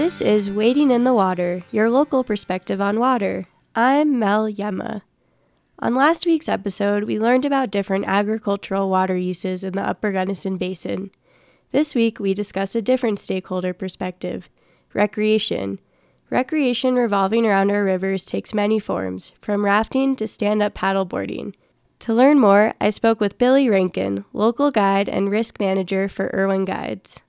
This is Wading in the Water, your local perspective on water. I'm Mel Yema. On last week's episode, we learned about different agricultural water uses in the Upper Gunnison Basin. This week, we discuss a different stakeholder perspective recreation. Recreation revolving around our rivers takes many forms, from rafting to stand up paddleboarding. To learn more, I spoke with Billy Rankin, local guide and risk manager for Irwin Guides.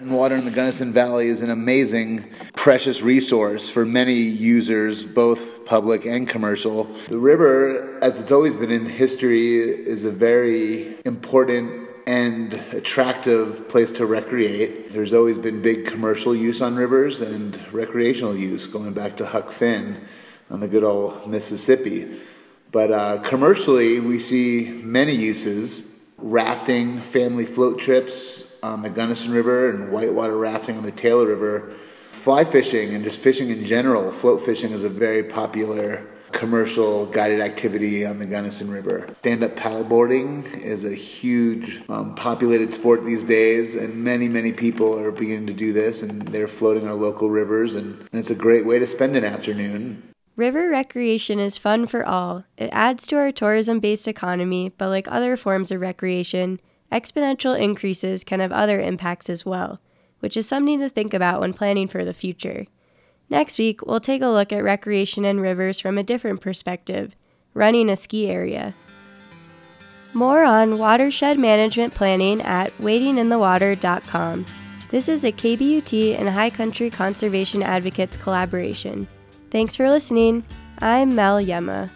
And water in the Gunnison Valley is an amazing, precious resource for many users, both public and commercial. The river, as it's always been in history, is a very important and attractive place to recreate. There's always been big commercial use on rivers and recreational use, going back to Huck Finn on the good old Mississippi. But uh, commercially, we see many uses rafting, family float trips, on the Gunnison River and whitewater rafting on the Taylor River. Fly fishing and just fishing in general, float fishing is a very popular commercial guided activity on the Gunnison River. Stand up paddleboarding is a huge um, populated sport these days, and many, many people are beginning to do this, and they're floating our local rivers, and, and it's a great way to spend an afternoon. River recreation is fun for all. It adds to our tourism based economy, but like other forms of recreation, exponential increases can have other impacts as well, which is something to think about when planning for the future. Next week, we'll take a look at recreation and rivers from a different perspective running a ski area. More on watershed management planning at wadinginthewater.com. This is a KBUT and High Country Conservation Advocates collaboration. Thanks for listening. I'm Mel Yema.